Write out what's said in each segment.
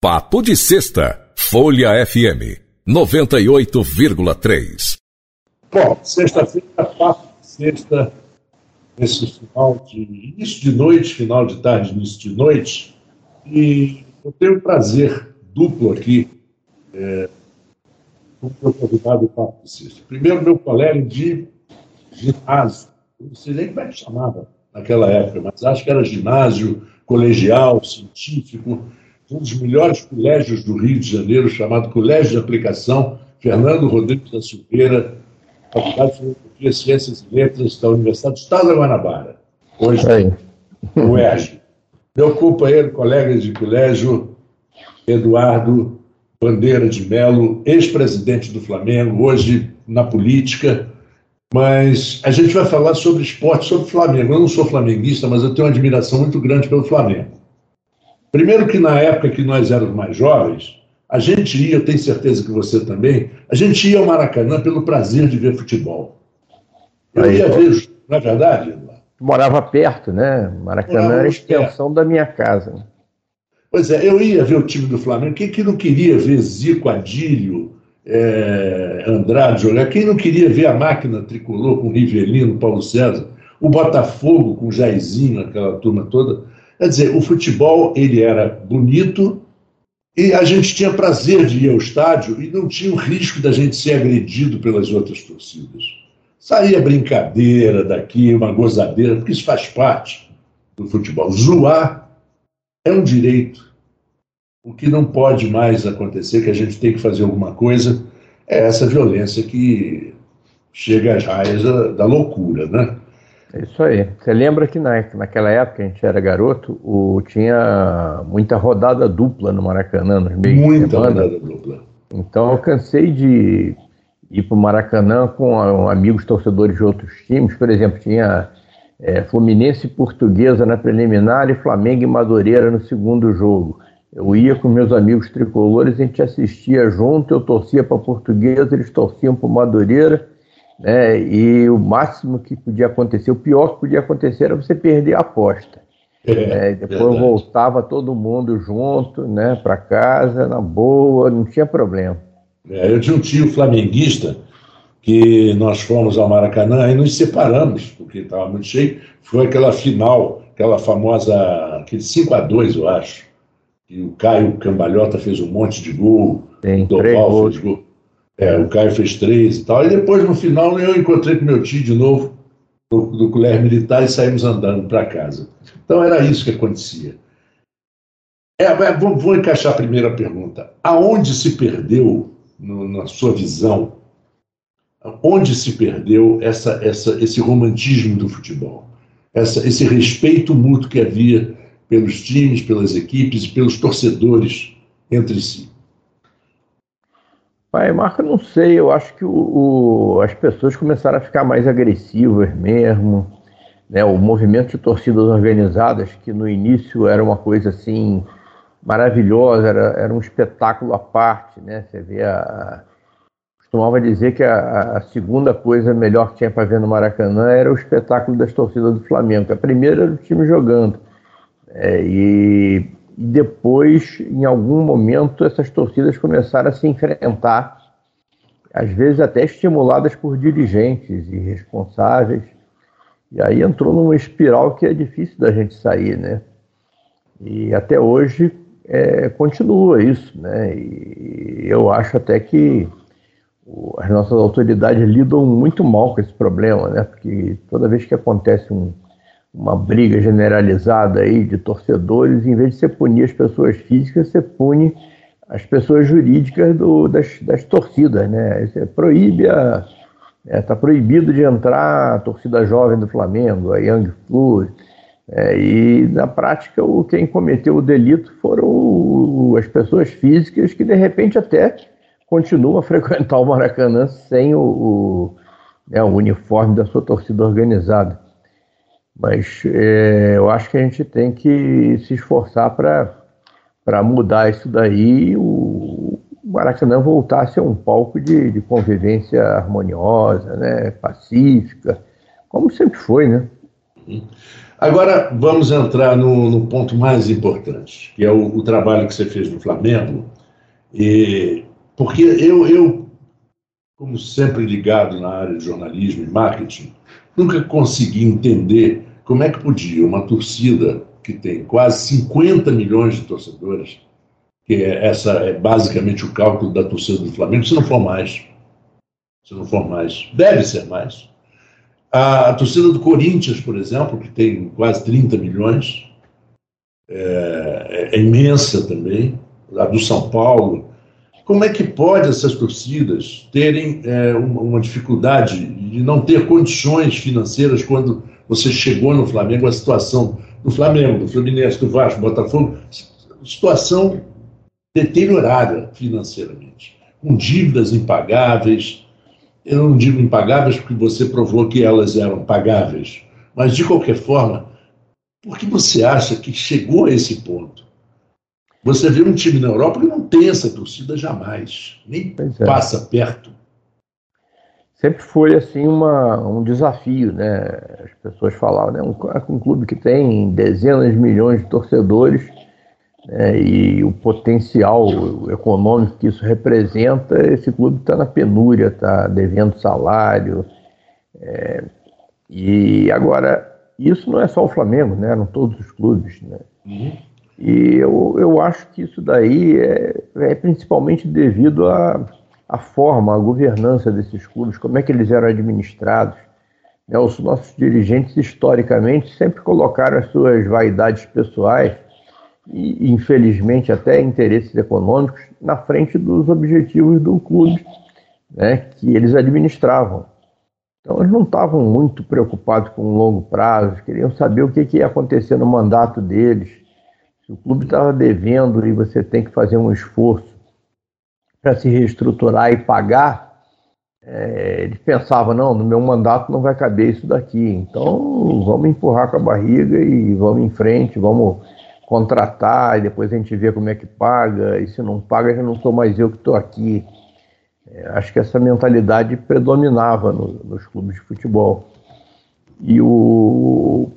Papo de Sexta, Folha FM, 98,3. Bom, sexta-feira, papo de sexta, nesse final de início de noite, final de tarde, início de noite, e eu tenho um prazer duplo aqui é, com o meu convidado do Papo de Sexta. Primeiro, meu colega de ginásio, não sei nem como é que chamava naquela época, mas acho que era ginásio colegial, científico, um dos melhores colégios do Rio de Janeiro, chamado Colégio de Aplicação, Fernando Rodrigues da Silveira, Faculdade de Filosofia, Ciências e Letras da Universidade do Estado da Guanabara. Hoje, o ERG. Meu companheiro, colega de colégio, Eduardo Bandeira de Melo, ex-presidente do Flamengo, hoje na política, mas a gente vai falar sobre esporte, sobre Flamengo. Eu não sou flamenguista, mas eu tenho uma admiração muito grande pelo Flamengo. Primeiro que na época que nós éramos mais jovens, a gente ia, eu tenho certeza que você também, a gente ia ao Maracanã pelo prazer de ver futebol. Eu Aí, ia ver, não é verdade? Morava perto, né? Maracanã era a extensão da minha casa. Pois é, eu ia ver o time do Flamengo. Quem que não queria ver Zico, Adílio, é, Andrade jogar? Quem não queria ver a máquina tricolor com Rivelino, Paulo César? O Botafogo com Jairzinho, aquela turma toda. Quer dizer, o futebol ele era bonito e a gente tinha prazer de ir ao estádio e não tinha o risco da gente ser agredido pelas outras torcidas. Saía brincadeira daqui, uma gozadeira, porque isso faz parte do futebol. Zoar é um direito. O que não pode mais acontecer, que a gente tem que fazer alguma coisa, é essa violência que chega às raias da, da loucura, né? É isso aí. Você lembra que na, naquela época, a gente era garoto, o, tinha muita rodada dupla no Maracanã, nos meios Muita rodada dupla. Então eu cansei de ir para o Maracanã com amigos torcedores de outros times. Por exemplo, tinha é, Fluminense e Portuguesa na preliminar e Flamengo e Madureira no segundo jogo. Eu ia com meus amigos tricolores, a gente assistia junto, eu torcia para Portuguesa, eles torciam para Madureira né? E o máximo que podia acontecer, o pior que podia acontecer era você perder a aposta. É, é, depois verdade. voltava todo mundo junto, né, para casa, na boa, não tinha problema. É, eu tinha um tio flamenguista que nós fomos ao Maracanã e nos separamos, porque estava muito cheio. Foi aquela final, aquela famosa, aquele 5 a 2 eu acho. E o Caio Cambalhota fez um monte de gol, Tem, o Doval fez gol. É, o Caio fez três e tal. E depois, no final, eu encontrei com meu tio de novo, do, do colégio militar, e saímos andando para casa. Então, era isso que acontecia. É, é, vou, vou, encaixar a primeira pergunta. Aonde se perdeu, no, na sua visão, onde se perdeu essa, essa, esse romantismo do futebol? Essa, esse respeito mútuo que havia pelos times, pelas equipes e pelos torcedores entre si? Pai, Marco, não sei, eu acho que o, o, as pessoas começaram a ficar mais agressivas mesmo. Né? O movimento de torcidas organizadas, que no início era uma coisa assim maravilhosa, era, era um espetáculo à parte. Né? Você vê a, costumava dizer que a, a, segunda coisa melhor que tinha para ver no Maracanã era o espetáculo das torcidas do Flamengo. A primeira era o time jogando. É, e e depois, em algum momento, essas torcidas começaram a se enfrentar, às vezes até estimuladas por dirigentes e responsáveis. E aí entrou numa espiral que é difícil da gente sair, né? E até hoje é, continua isso, né? E eu acho até que as nossas autoridades lidam muito mal com esse problema, né? Porque toda vez que acontece um, uma briga generalizada aí de torcedores, em vez de você punir as pessoas físicas, você pune as pessoas jurídicas do, das, das torcidas, né? Você proíbe a. Está é, tá proibido de entrar a torcida jovem do Flamengo, a Young Flu. É, e na prática, o, quem cometeu o delito foram as pessoas físicas que de repente até continuam a frequentar o Maracanã sem o, o, né, o uniforme da sua torcida organizada. Mas é, eu acho que a gente tem que se esforçar para mudar isso daí e o Maracanã voltar a ser um palco de, de convivência harmoniosa, né, pacífica, como sempre foi, né? Agora vamos entrar no, no ponto mais importante, que é o, o, trabalho que você fez no Flamengo. E, porque eu, eu, como sempre ligado na área de jornalismo e marketing, nunca consegui entender como é que podia uma torcida que tem quase 50 milhões de torcedores, que é, essa é basicamente o cálculo da torcida do Flamengo, se não for mais, se não for mais, deve ser mais, a, torcida do Corinthians, por exemplo, que tem quase 30 milhões, é, é, imensa também. A do São Paulo. Como é que pode essas torcidas terem é, uma, uma, dificuldade de não ter condições financeiras quando você chegou no Flamengo, a situação do Flamengo, do Fluminense, do Vasco, do Botafogo, situação deteriorada financeiramente, com dívidas impagáveis, eu não digo impagáveis porque você provou que elas eram pagáveis, mas de qualquer forma, por que você acha que chegou a esse ponto? Você vê um time na Europa que não tem essa torcida jamais, nem é. passa perto. Sempre foi assim uma, um desafio, né? As pessoas falavam, né? Um, um clube que tem dezenas de milhões de torcedores né, e o potencial econômico que isso representa, esse clube está na penúria, está devendo salário. É, e agora, isso não é só o Flamengo, né, eram todos os clubes. Né? Uhum. E eu, eu acho que isso daí é, é principalmente devido à, à forma, à governança desses clubes, como é que eles eram administrados. Né? Os nossos dirigentes, historicamente, sempre colocaram as suas vaidades pessoais e, infelizmente, até interesses econômicos na frente dos objetivos do clube né, que eles administravam. Então, eles não estavam muito preocupados com o longo prazo, queriam saber o que, que ia acontecer no mandato deles. Se o clube estava devendo e você tem que fazer um esforço para se reestruturar e pagar, é, eles pensavam: não, no meu mandato não vai caber isso daqui, então vamos empurrar com a barriga e vamos em frente, vamos contratar e depois a gente vê como é que paga, e se não paga já não sou mais eu que estou aqui. É, acho que essa mentalidade predominava no, nos clubes de futebol. E o,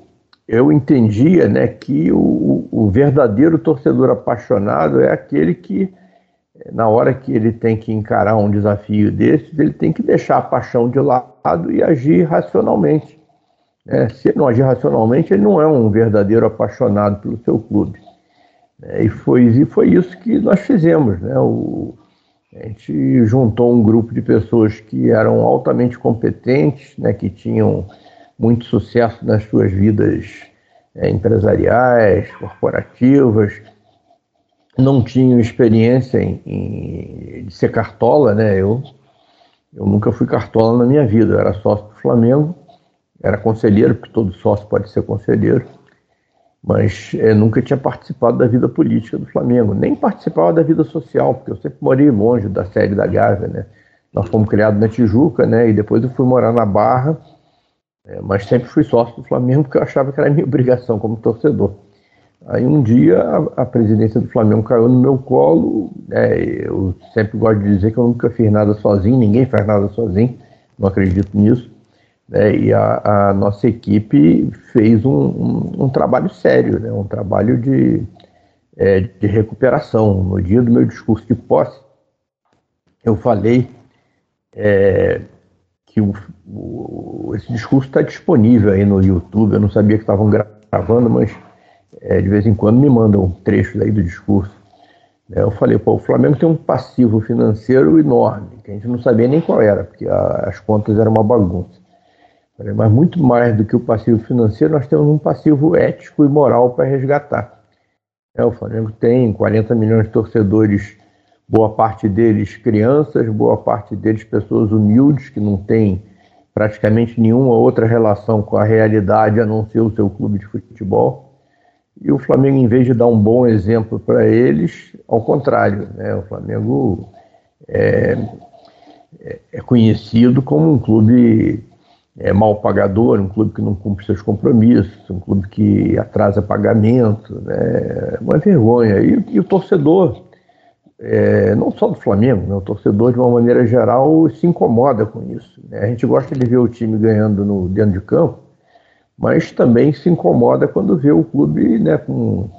eu entendia né, que o, o verdadeiro torcedor apaixonado é aquele que, na hora que ele tem que encarar um desafio desses, ele tem que deixar a paixão de lado e agir racionalmente. É, se ele não agir racionalmente, ele não é um verdadeiro apaixonado pelo seu clube. É, e, foi, e foi isso que nós fizemos. Né? O, a gente juntou um grupo de pessoas que eram altamente competentes, né, que tinham muito sucesso nas suas vidas é, empresariais, corporativas, não tinham experiência em, em, de ser cartola, né? Eu, eu nunca fui cartola na minha vida, eu era sócio do Flamengo era conselheiro, porque todo sócio pode ser conselheiro, mas é, nunca tinha participado da vida política do Flamengo, nem participava da vida social, porque eu sempre morei longe da sede da Gávea, né? Nós fomos criados na Tijuca, né? E depois eu fui morar na Barra, é, mas sempre fui sócio do Flamengo porque eu achava que era minha obrigação como torcedor. Aí um dia a, a presidência do Flamengo caiu no meu colo. Né? Eu sempre gosto de dizer que eu nunca fiz nada sozinho, ninguém faz nada sozinho, não acredito nisso. Né, e a, a, nossa equipe fez um, um, um trabalho sério, né, um trabalho de, é, de recuperação. No dia do meu discurso de posse, eu falei é, que o, o, esse discurso está disponível aí no YouTube. Eu não sabia que estavam gravando, mas é, de vez em quando me mandam trechos aí do discurso. É, eu falei, pô, o Flamengo tem um passivo financeiro enorme, que a gente não sabia nem qual era, porque a, as contas eram uma bagunça. Mas muito mais do que o passivo financeiro, nós temos um passivo ético e moral para resgatar. É, o Flamengo tem 40 milhões de torcedores, boa parte deles crianças, boa parte deles pessoas humildes que não têm praticamente nenhuma outra relação com a realidade a não ser o seu clube de futebol. E o Flamengo, em vez de dar um bom exemplo para eles, ao contrário, né? o Flamengo é, é, é conhecido como um clube é, mal pagador, um clube que não cumpre seus compromissos, um clube que atrasa pagamento, né? É uma vergonha. E, e o torcedor, é, não só do Flamengo, né? o torcedor de uma maneira geral se incomoda com isso. Né? A gente gosta de ver o time ganhando no, dentro de campo, mas também se incomoda quando vê o clube né, com,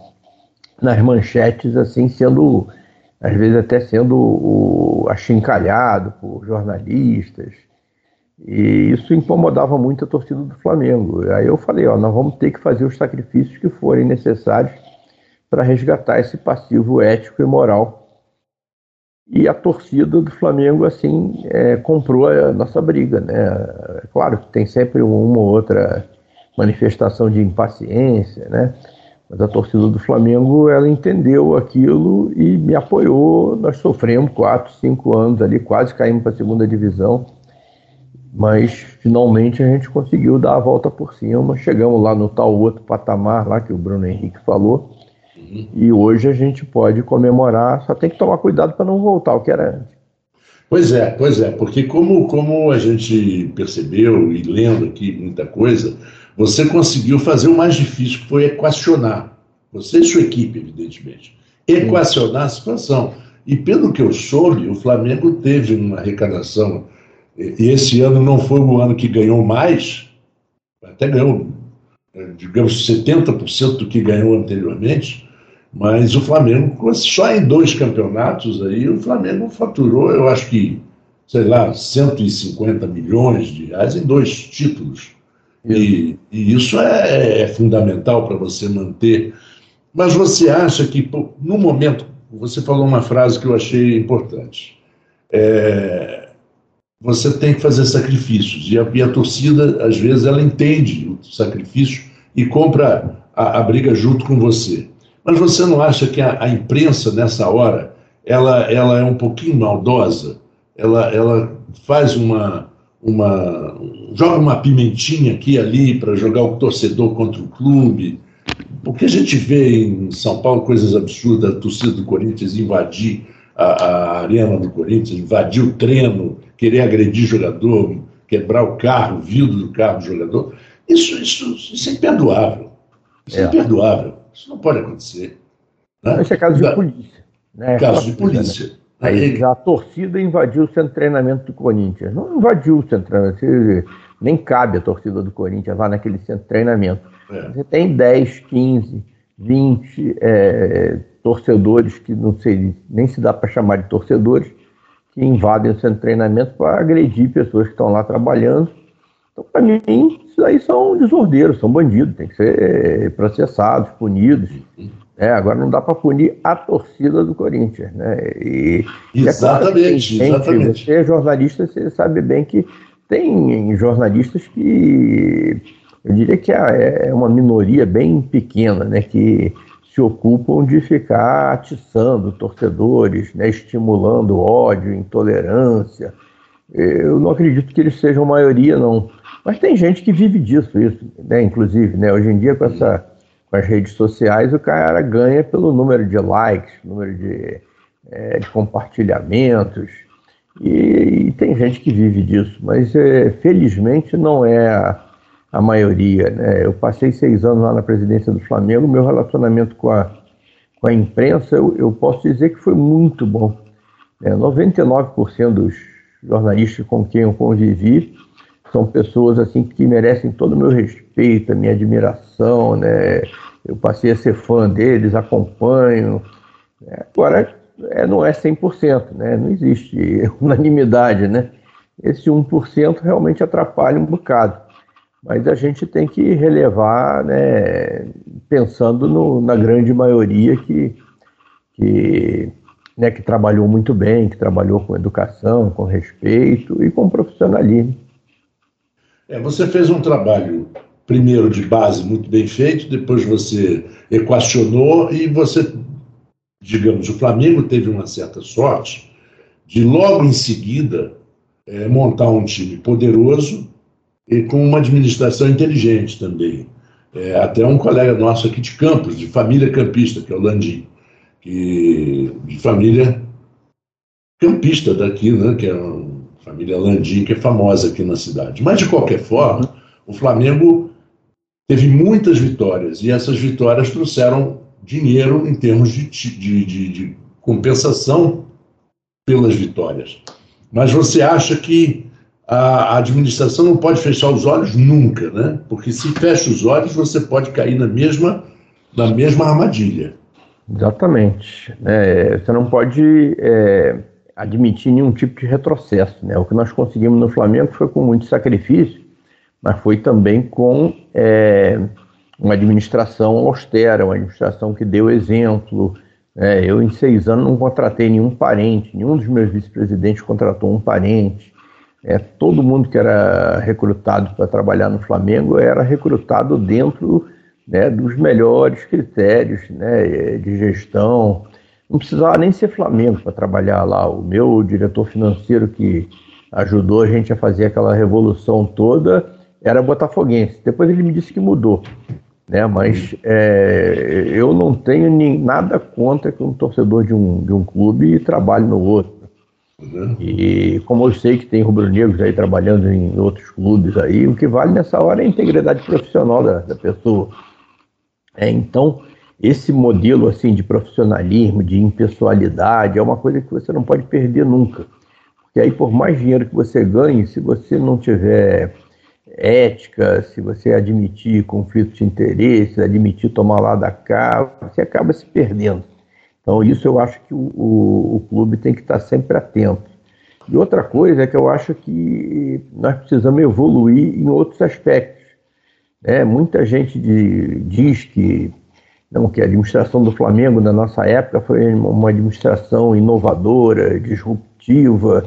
nas manchetes assim sendo às vezes até sendo o, achincalhado por jornalistas e isso incomodava muito a torcida do Flamengo. Aí eu falei, ó, nós vamos ter que fazer os sacrifícios que forem necessários para resgatar esse passivo ético e moral e a torcida do Flamengo, assim, é, comprou a nossa briga, né? Claro que tem sempre uma ou outra manifestação de impaciência, né? Mas a torcida do Flamengo, ela entendeu aquilo e me apoiou. Nós sofremos quatro, cinco anos ali, quase caímos para a segunda divisão. Mas finalmente a gente conseguiu dar a volta por cima. Chegamos lá no tal outro patamar lá que o Bruno Henrique falou e hoje a gente pode comemorar, só tem que tomar cuidado para não voltar ao que era antes. Pois é, pois é, porque como, como a gente percebeu e lendo aqui muita coisa, você conseguiu fazer o mais difícil, que foi equacionar. Você e sua equipe, evidentemente. Equacionar a situação. E pelo que eu soube, o Flamengo teve uma arrecadação, e esse ano não foi o ano que ganhou mais, até ganhou, digamos, 70% do que ganhou anteriormente, mas o Flamengo, só em dois campeonatos aí, o Flamengo faturou, eu acho que, sei lá, 150 milhões de reais em dois títulos. E, e isso é, é fundamental para você manter. Mas você acha que, no momento, você falou uma frase que eu achei importante. É, você tem que fazer sacrifícios. E a, e a, torcida, às vezes, ela entende o sacrifício e compra a, a briga junto com você. Mas você não acha que a, a imprensa, nessa hora, ela, ela é um pouquinho maldosa? Ela, ela faz uma, uma. joga uma pimentinha aqui e ali para jogar o torcedor contra o clube. Porque a gente vê em São Paulo coisas absurdas, a torcida do Corinthians invadir a, a arena do Corinthians, invadir o treino, querer agredir jogador, quebrar o carro, o vidro do carro do jogador. Isso, isso, isso é imperdoável. Isso é, é imperdoável. Isso não pode acontecer. Né? Isso é caso de polícia. Né? Caso de polícia. Aí a torcida invadiu o centro de treinamento do Corinthians. Não invadiu o centro de treinamento, nem cabe a torcida do Corinthians lá naquele centro de treinamento. É. Você tem 10, 15, 20 é, torcedores que não sei, nem se dá para chamar de torcedores, que invadem o centro de treinamento para agredir pessoas que estão lá trabalhando. Então, para mim, isso aí são desordeiros, são bandidos, tem que ser processados, punidos. É, agora não dá para punir a torcida do Corinthians. Né? E, exatamente, é claro exatamente. Você é jornalista, você sabe bem que tem jornalistas que eu diria que é, é uma minoria bem pequena, né, que se ocupam de ficar atiçando torcedores, né, estimulando ódio, intolerância. Eu não acredito que eles sejam maioria, não. Mas tem gente que vive disso, isso, né? Inclusive, né? Hoje em dia, com, essa, com as redes sociais, o cara ganha pelo número de likes, número de, é, de compartilhamentos. E, e, tem gente que vive disso, mas é, felizmente não é a, a maioria. Né? Eu passei seis anos lá na presidência do Flamengo, meu relacionamento com a, com a imprensa, eu, eu posso dizer que foi muito bom. É, 99% dos jornalistas com quem eu convivi são pessoas assim que merecem todo o meu respeito, a minha admiração, né? Eu passei a ser fã deles, acompanho. Né? Agora, é, não é 100%, né? Não existe unanimidade, né? Esse 1% realmente atrapalha um bocado. Mas a gente tem que relevar, né, pensando no, na grande maioria que, que, né, que trabalhou muito bem, que trabalhou com educação, com respeito e com profissionalismo. É, você fez um trabalho, primeiro de base muito bem feito, depois você equacionou e você, digamos, o Flamengo teve uma certa sorte de logo em seguida é, montar um time poderoso e com uma administração inteligente também. É, até um colega nosso aqui de Campos, de família campista, que é o Landim, que, de família campista daqui, né, que é um família Landim, que é famosa aqui na cidade. Mas, de qualquer forma, o Flamengo teve muitas vitórias e essas vitórias trouxeram dinheiro em termos de, de, de, de compensação pelas vitórias. Mas você acha que a administração não pode fechar os olhos nunca, né? Porque se fecha os olhos, você pode cair na mesma, na mesma armadilha. Exatamente. É, você não pode é, admitir nenhum tipo de retrocesso. Né? O que nós conseguimos no Flamengo foi com muito sacrifício, mas foi também com é, uma administração austera, uma administração que deu exemplo. É, eu, em seis anos, não contratei nenhum parente, nenhum dos meus vice-presidentes contratou um parente. É, todo mundo que era recrutado para trabalhar no Flamengo era recrutado dentro né, dos melhores critérios né, de gestão. Não precisava nem ser Flamengo para trabalhar lá. O meu diretor financeiro que ajudou a gente a fazer aquela revolução toda era botafoguense. Depois ele me disse que mudou. Né? Mas é, eu não tenho nem, nada contra que um torcedor de um, de um clube trabalhe no outro. E como eu sei que tem rubro-negros aí trabalhando em outros clubes aí, o que vale nessa hora é a integridade profissional da, da pessoa. É, então, esse modelo assim de profissionalismo, de impessoalidade, é uma coisa que você não pode perder nunca. Porque aí, por mais dinheiro que você ganhe, se você não tiver ética, se você admitir conflitos de interesse, admitir tomar lá da cá, você acaba se perdendo. Então, isso eu acho que o, o, o clube tem que estar sempre atento. E outra coisa é que eu acho que nós precisamos evoluir em outros aspectos. É, muita gente de, diz que, não, que a administração do Flamengo na nossa época foi uma administração inovadora, disruptiva,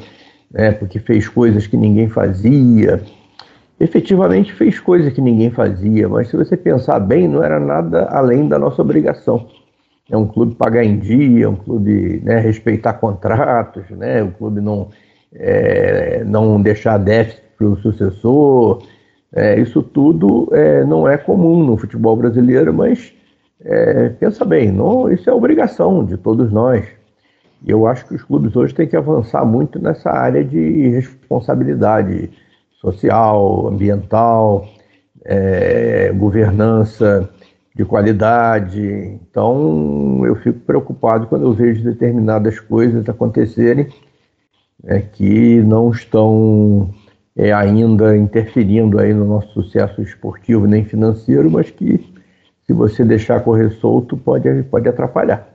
né, porque fez coisas que ninguém fazia. Efetivamente fez coisas que ninguém fazia, mas se você pensar bem, não era nada além da nossa obrigação. É um clube pagar em dia, um clube né, respeitar contratos, né, o clube não, é, não deixar déficit para o sucessor, é, isso tudo é, não é comum no futebol brasileiro, mas é, pensa bem, não, isso é obrigação de todos nós. E eu acho que os clubes hoje têm que avançar muito nessa área de responsabilidade social, ambiental, é, governança de qualidade. Então eu fico preocupado quando eu vejo determinadas coisas acontecerem é, que não estão é, ainda interferindo aí no nosso sucesso esportivo nem financeiro, mas que se você deixar correr solto pode, pode atrapalhar.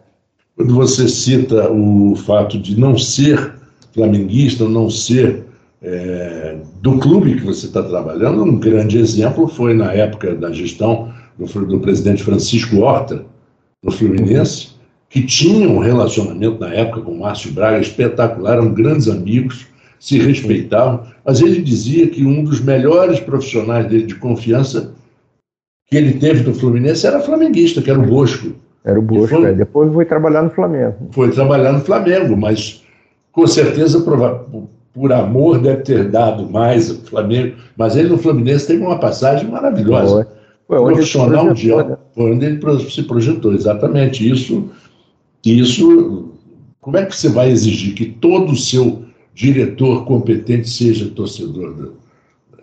Quando você cita o fato de não ser flamenguista, não ser é, do clube que você está trabalhando, um grande exemplo foi na época da gestão do, do presidente Francisco Horta, no Fluminense, que tinha um relacionamento na época com o Márcio Braga espetacular, eram grandes amigos, se respeitavam, mas ele dizia que um dos melhores profissionais dele de confiança que ele teve no Fluminense era flamenguista, que era o Bosco. Era o Bosco, foi, é. depois foi trabalhar no Flamengo. Foi trabalhar no Flamengo, mas com certeza por, amor deve ter dado mais ao Flamengo, mas ele no Fluminense teve uma passagem maravilhosa. Foi, foi profissional de né? foi onde ele se projetou, exatamente isso. Isso, como é que você vai exigir que todo o seu diretor competente seja torcedor.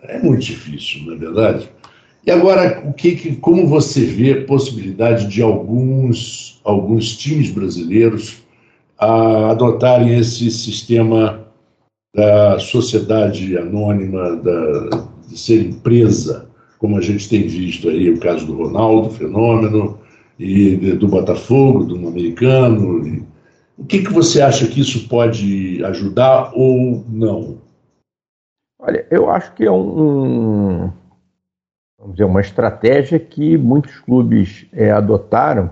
É muito difícil, não é verdade? E agora, o que, como você vê a possibilidade de alguns, alguns times brasileiros a adotarem esse sistema da sociedade anônima, da, de ser empresa, como a gente tem visto aí o caso do Ronaldo, fenômeno, e do Botafogo, do americano, e, o que, que você acha que isso pode ajudar ou não? Olha, eu acho que é um, vamos dizer, uma estratégia que muitos clubes é, adotaram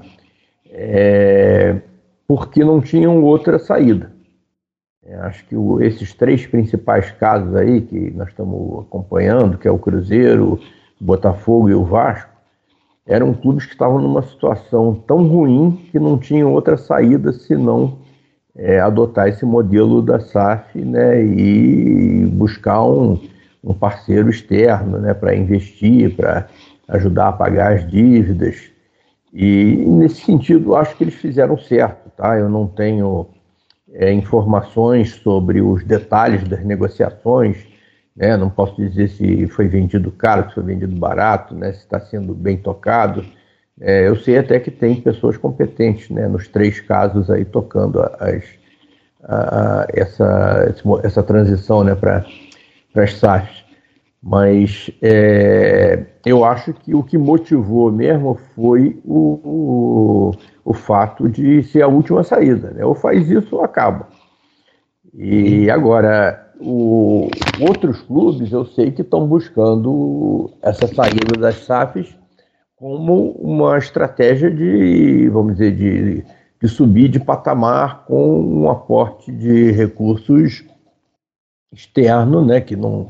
é, porque não tinham outra saída. É, acho que o, esses três principais casos aí que nós estamos acompanhando, que é o Cruzeiro, o Botafogo e o Vasco, eram clubes que estavam numa situação tão ruim que não tinham outra saída senão é, adotar esse modelo da SAF né, e buscar um, um parceiro externo né, para investir, para ajudar a pagar as dívidas. E nesse sentido, acho que eles fizeram certo. Tá? Eu não tenho é, informações sobre os detalhes das negociações né? Não posso dizer se foi vendido caro, se foi vendido barato, né? se está sendo bem tocado. É, eu sei até que tem pessoas competentes né? nos três casos aí tocando as, a, a, essa, essa transição né? para as SAFs. Mas é, eu acho que o que motivou mesmo foi o, o, o, fato de ser a última saída. Né? Ou faz isso ou acaba. E agora, o, outros clubes eu sei que estão buscando essa saída das SAFs como uma estratégia de, vamos dizer, de, de subir de patamar com um aporte de recursos externo, né, que não,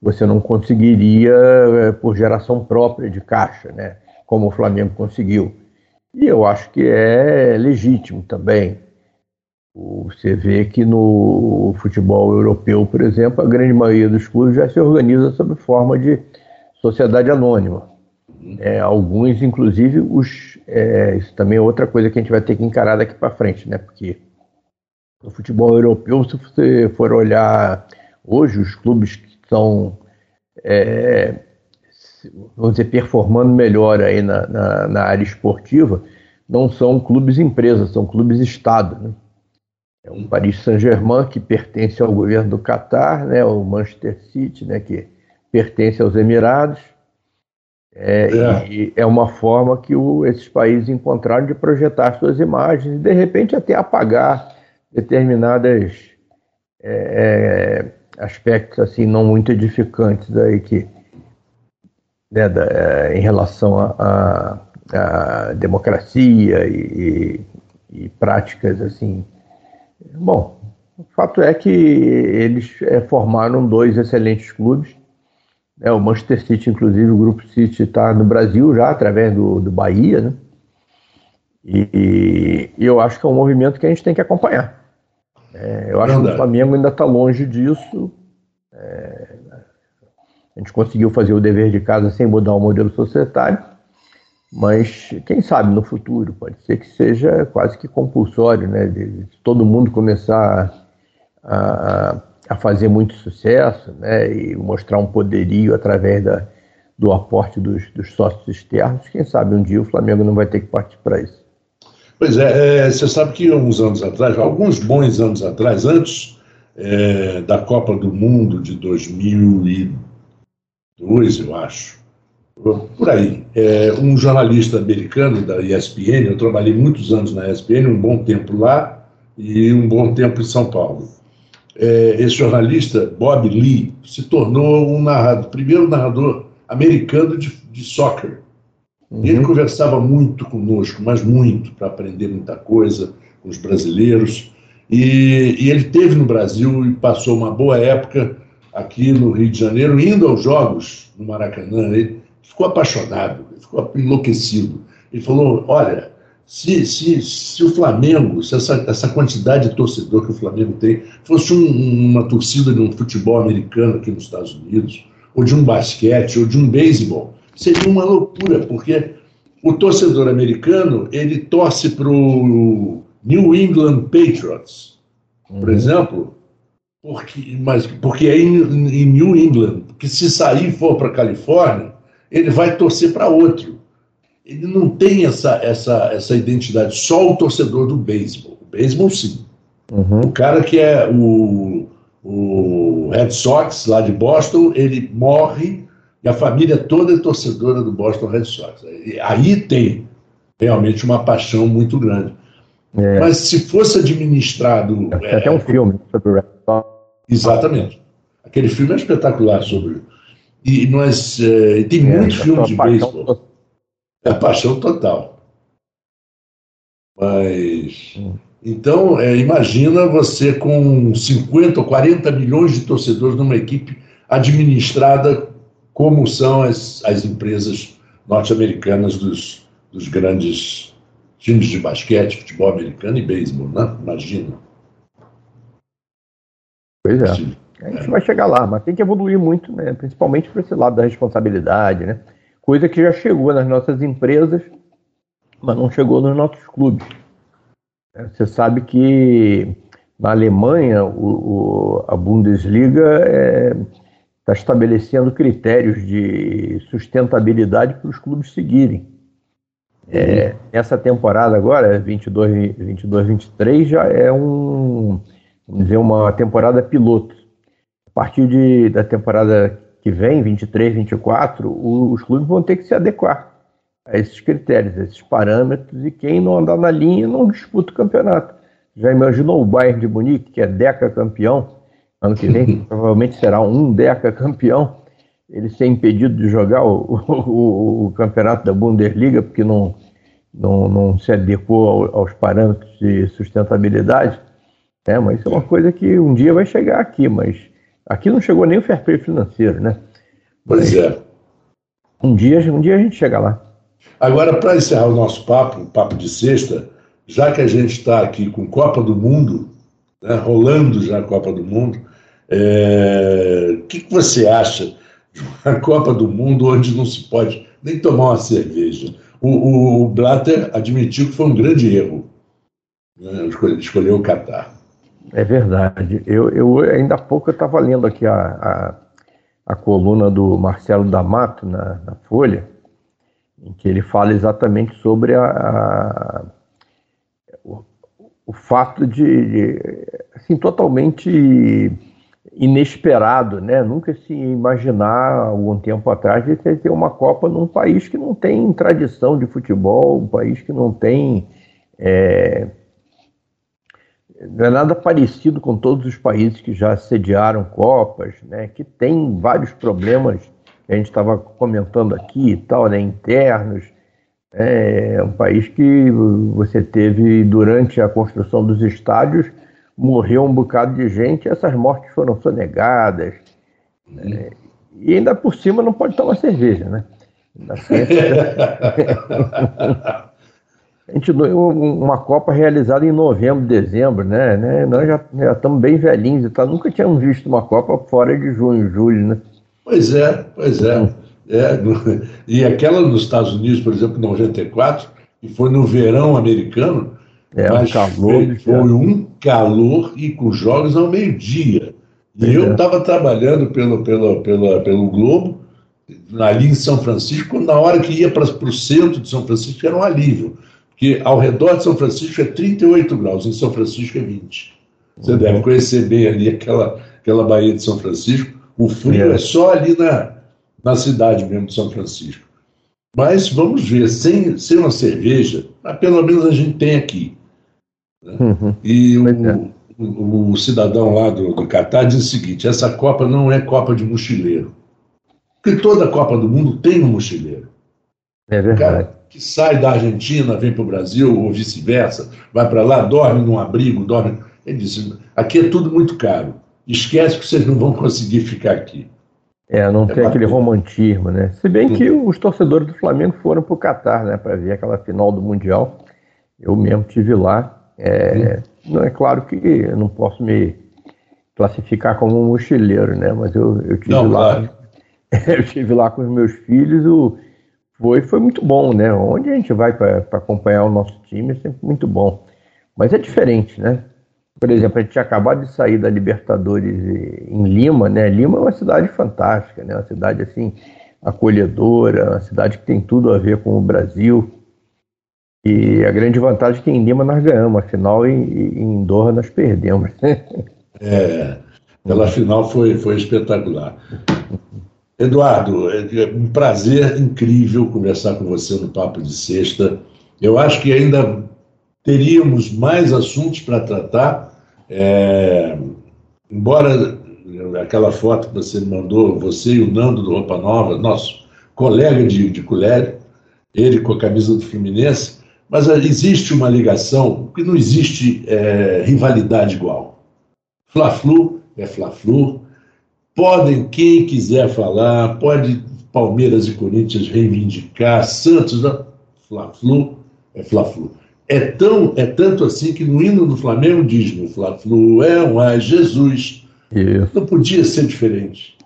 você não conseguiria eh, por geração própria de caixa, né, como o Flamengo conseguiu. E eu acho que é legítimo também. Você vê que no futebol europeu, por exemplo, a grande maioria dos clubes já se organiza sob forma de sociedade anônima. É, alguns, inclusive, os, é, isso também é outra coisa que a gente vai ter que encarar daqui para frente, né? Porque no futebol europeu, se você for olhar hoje, os clubes que estão, é, vamos dizer, performando melhor aí na, na, na, área esportiva, não são clubes empresas, são clubes Estado, né? É o Paris Saint-Germain, que pertence ao governo do Catar, né? o Manchester City, né? que pertence aos Emirados, é, é. é uma forma que o, esses países encontraram de projetar suas imagens e, de repente, até apagar determinadas é, é, aspectos assim não muito edificantes aí que né, da, é, em relação à democracia e, e, e, práticas assim. Bom, o fato é que eles é, formaram dois excelentes clubes é, o Manchester City, inclusive, o Grupo City está no Brasil já, através do, do Bahia, né? E, e, eu acho que é um movimento que a gente tem que acompanhar. É, eu acho Verdade. que o Flamengo ainda está longe disso. É, a gente conseguiu fazer o dever de casa sem mudar o modelo societário, mas quem sabe no futuro, pode ser que seja quase que compulsório, né? De, de todo mundo começar a, a fazer muito sucesso né, e mostrar um poderio através da, do aporte dos, dos, sócios externos. Quem sabe um dia o Flamengo não vai ter que partir para isso. Pois é, é, você sabe que uns anos atrás, alguns bons anos atrás, antes é, da Copa do Mundo de 2002, eu acho, por aí, é, um jornalista americano da ESPN, eu trabalhei muitos anos na ESPN, um bom tempo lá e um bom tempo em São Paulo é, esse jornalista, Bob Lee, se tornou um narrador, primeiro narrador americano de, de soccer. Uhum. Ele conversava muito conosco, mas muito, para aprender muita coisa com os brasileiros. E, e, ele teve no Brasil e passou uma boa época aqui no Rio de Janeiro, indo aos jogos no Maracanã. Ele ficou apaixonado, ficou enlouquecido. Ele falou: Olha, se, se, se o Flamengo, se essa, essa quantidade de torcedor que o Flamengo tem, fosse um, uma torcida de um futebol americano aqui nos Estados Unidos, ou de um basquete, ou de um beisebol, seria uma loucura, porque o torcedor americano ele torce para o New England Patriots, por uhum. exemplo, porque, mas, porque é em, em New England, que se sair e for para a Califórnia, ele vai torcer para outro ele não tem essa, essa, essa identidade, só o torcedor do beisebol. O beisebol, sim. Uhum. O cara que é o, o Red Sox, lá de Boston, ele morre e a família toda é torcedora do Boston Red Sox. Aí tem realmente uma paixão muito grande. É. Mas se fosse administrado. É, até um filme sobre o Red Sox. Exatamente. Aquele filme é espetacular sobre. E nós. É, tem é, muitos filmes de beisebol. É paixão total. Mas. Então, é, imagina você com 50 ou 40 milhões de torcedores numa equipe administrada como são as, as empresas norte-americanas dos, dos grandes times de basquete, futebol americano e beisebol, né? Imagina. Pois é. Sim. A gente é. vai chegar lá, mas tem que evoluir muito, né? principalmente para esse lado da responsabilidade, né? coisa que já chegou nas nossas empresas, mas não chegou nos nossos clubes. É, você sabe que na Alemanha o, o, a Bundesliga está estabelecendo critérios de sustentabilidade para os clubes seguirem. É, essa temporada agora, 22, 22, 23, já é um, vamos dizer, uma temporada piloto. a partir de, da temporada que vem, 23, 24, os clubes vão ter que se adequar a esses critérios, a esses parâmetros, e quem não andar na linha não disputa o campeonato. Já imaginou o Bayern de Munique, que é deca campeão, ano que vem provavelmente será um deca campeão, ele ser impedido de jogar o, o, o campeonato da Bundesliga porque não, não, não se adequou aos parâmetros de sustentabilidade. É, mas isso é uma coisa que um dia vai chegar aqui, mas aqui não chegou nem o fair play financeiro, né? Pois é. Um dia, um dia a gente chega lá. Agora, para encerrar o nosso papo, o papo de sexta, já que a gente está aqui com Copa do Mundo, né, rolando já a Copa do Mundo, é, o que, que você acha de uma Copa do Mundo onde não se pode nem tomar uma cerveja? O, o Blatter admitiu que foi um grande erro né, escolher o Catar. É verdade. Eu, eu ainda há pouco eu estava lendo aqui a, a, a, coluna do Marcelo D'Amato na, na Folha, em que ele fala exatamente sobre a, a o, o, fato de, de, assim, totalmente inesperado, né? Nunca se imaginar algum tempo atrás de ter uma Copa num país que não tem tradição de futebol, um país que não tem é, não é nada parecido com todos os países que já sediaram Copas, né? Que tem vários problemas que a gente estava comentando aqui e tal, né? Internos. É um país que você teve durante a construção dos estádios morreu um bocado de gente, essas mortes foram sonegadas. Né? E ainda por cima não pode tomar cerveja, né? A gente uma Copa realizada em novembro, dezembro, né? né? Nós já, já estamos bem velhinhos e tal. Nunca tínhamos visto uma Copa fora de junho, julho, né? Pois é, pois é. É. E aquela nos Estados Unidos, por exemplo, em 94, que foi no verão americano, é, um calor. Foi, foi um calor e com jogos ao meio-dia. E é. eu estava trabalhando pelo, pelo, pelo, pelo Globo, ali em São Francisco, na hora que ia para o centro de São Francisco era um alívio, porque ao redor de São Francisco é 38 graus, em São Francisco é 20. Você uhum. deve conhecer bem ali aquela, aquela Baía de São Francisco. O frio é, é só ali na, na cidade mesmo de São Francisco. Mas vamos ver, sem, sem uma cerveja, pelo menos a gente tem aqui. Né? Uhum. E o, é. o, o, cidadão lá do, do Catar diz o seguinte: essa Copa não é Copa de mochileiro. Porque toda Copa do Mundo tem um mochileiro. É verdade. Cara que sai da Argentina, vem para o Brasil, ou vice-versa, vai para lá, dorme num abrigo, dorme. Ele diz: aqui é tudo muito caro. Esquece que vocês não vão conseguir ficar aqui. É, não é tem aquele romantismo, né? Se bem que os torcedores do Flamengo foram para o Catar, né, para ver aquela final do Mundial. Eu mesmo tive lá. É, não é claro que eu não posso me classificar como um mochileiro, né? Mas eu, eu tive não, lá. Claro. eu tive lá com os meus filhos. O, foi, foi muito bom, né? Onde a gente vai para acompanhar o nosso time é sempre muito bom. Mas é diferente, né? Por exemplo, a gente tinha acabado de sair da Libertadores em Lima, né? Lima é uma cidade fantástica, né? Uma cidade assim acolhedora, uma cidade que tem tudo a ver com o Brasil. E a grande vantagem é que em Lima nós ganhamos, afinal em, em Doha nós perdemos. é, pela final foi, foi espetacular. Eduardo, é, é um prazer incrível conversar com você no Papo de Sexta. Eu acho que ainda teríamos mais assuntos para tratar, é, embora aquela foto que você me mandou, você e o Nando do Roupa Nova, nosso colega de, de colher, ele com a camisa do Fluminense, mas existe uma ligação, porque não existe é, rivalidade igual. Fla-Flu é Fla-Flu. Podem, quem quiser falar, pode Palmeiras e Corinthians reivindicar, Santos, Fla-Flu é Fla-Flu. É, tão, é tanto assim que no hino do Flamengo diz no Fla-Flu é um ai Jesus. Isso. Não podia ser diferente.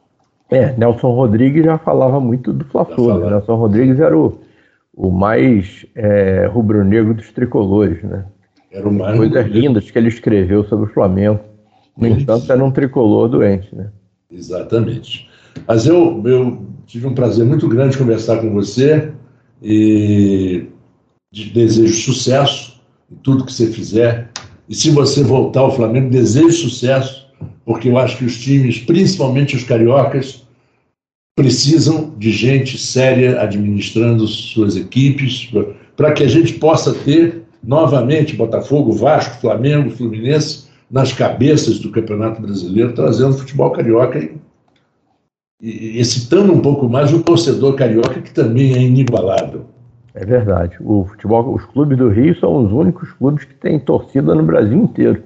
É, Nelson Rodrigues já falava muito do Fla-Flu. Né? Nelson Rodrigues era o, o mais é, rubro-negro dos tricolores, né? Era o mais Coisas lindas que ele escreveu sobre o Flamengo. No entanto, era um tricolor doente, né? Exatamente. Mas eu, eu tive um prazer muito grande conversar com você e desejo sucesso em tudo que você fizer. E se você voltar ao Flamengo, desejo sucesso, porque eu acho que os times, principalmente os cariocas, precisam de gente séria administrando suas equipes, para que a gente possa ter novamente Botafogo, Vasco, Flamengo, Fluminense nas cabeças do Campeonato Brasileiro, trazendo futebol carioca e, e excitando um pouco mais o torcedor carioca, que também é inigualável. É verdade. O futebol, os clubes do Rio são os únicos clubes que têm torcida no Brasil inteiro.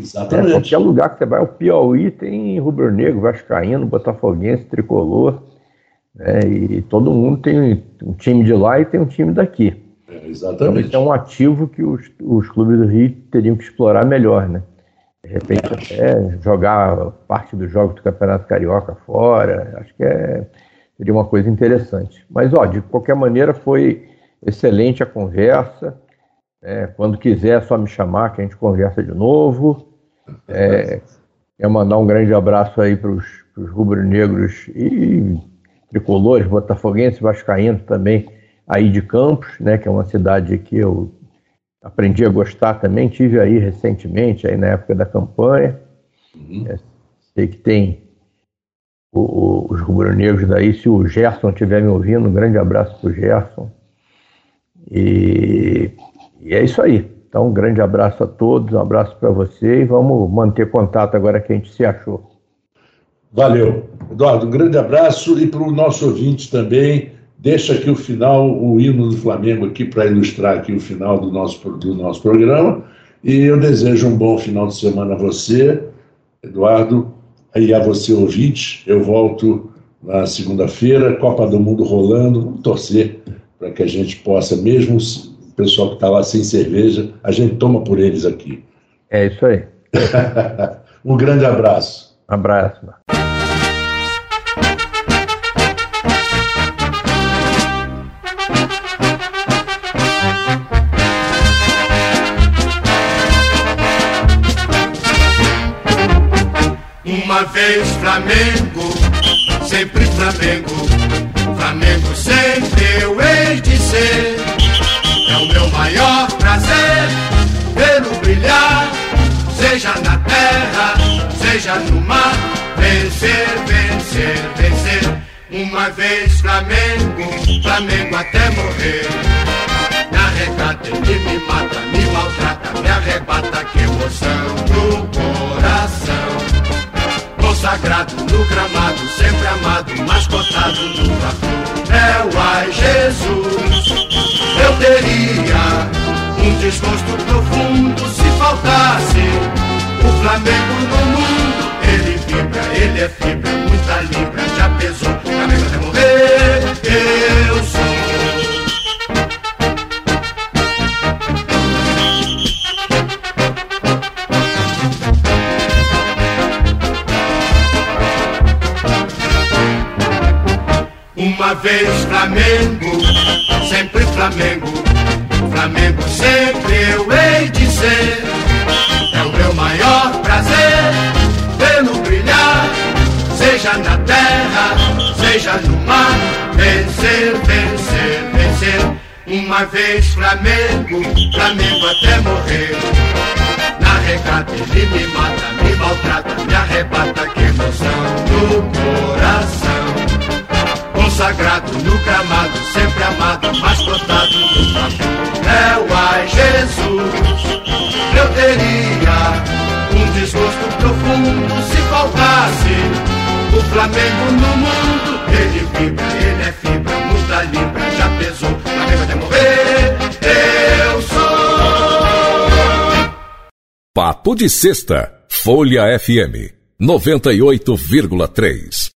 Exatamente. É, qualquer lugar que você vai, o Piauí tem rubro-negro, vascaíno, botafoguense, tricolor. Né, e todo mundo tem um time de lá e tem um time daqui. É, exatamente. Então, é um ativo que os, os clubes do Rio teriam que explorar melhor, né? De repente, até jogar parte dos jogos do Campeonato Carioca fora. Acho que é, seria uma coisa interessante. Mas, ó, de qualquer maneira, foi excelente a conversa. É, quando quiser, é só me chamar que a gente conversa de novo. É, quero mandar um grande abraço aí para os rubro-negros e tricolores, botafoguenses, vascaínos também, aí de Campos, né, que é uma cidade que eu aprendi a gostar também, tive aí recentemente, aí na época da campanha. Uhum. É, sei que tem o, o, os rubro-negros daí, se o Gerson estiver me ouvindo, um grande abraço para o Gerson. E, e é isso aí. Então, um grande abraço a todos, um abraço para você e vamos manter contato agora que a gente se achou. Valeu. Eduardo, um grande abraço e para o nosso ouvinte também, deixa aqui o final, o hino do Flamengo aqui para ilustrar aqui o final do nosso, do nosso programa. E eu desejo um bom final de semana a você, Eduardo, e a você, ouvinte. Eu volto na segunda-feira, Copa do Mundo rolando, vamos torcer para que a gente possa, mesmo o pessoal que está lá sem cerveja, a gente toma por eles aqui. É isso aí. um grande abraço. Abraço. Uma vez Flamengo, sempre Flamengo, Flamengo sempre eu hei de ser. É o meu maior prazer vê-lo brilhar, seja na terra, seja no mar. Vencer, vencer, vencer. Uma vez Flamengo, Flamengo até morrer. Me arrecata, ele me mata, me maltrata, me arrebata, que emoção do coração consagrado no gramado, sempre amado, mascotado no flor. É o ai Jesus, eu teria um desgosto profundo faltasse o Flamengo no mundo. Ele vibra, ele é fibra, muita libra, já pesou, Flamengo até morrer. Eu sou. Uma vez Flamengo, sempre Flamengo. Flamengo sempre eu hei de ser. É o meu maior prazer vê-lo brilhar, seja na terra, seja no mar. Vencer, vencer, vencer. Uma vez Flamengo, Flamengo até morrer. Na regata ele me mata, me maltrata, me arrebata, que emoção do coração consagrado no gramado, sempre amado, mas cotado no papo. É o ai Jesus, eu teria um desgosto profundo se faltasse o Flamengo no mundo. Ele vibra, ele é fibra, muda libra, já pesou, Flamengo até morrer. Eu sou. Papo de Sexta, Folha FM, 98,3.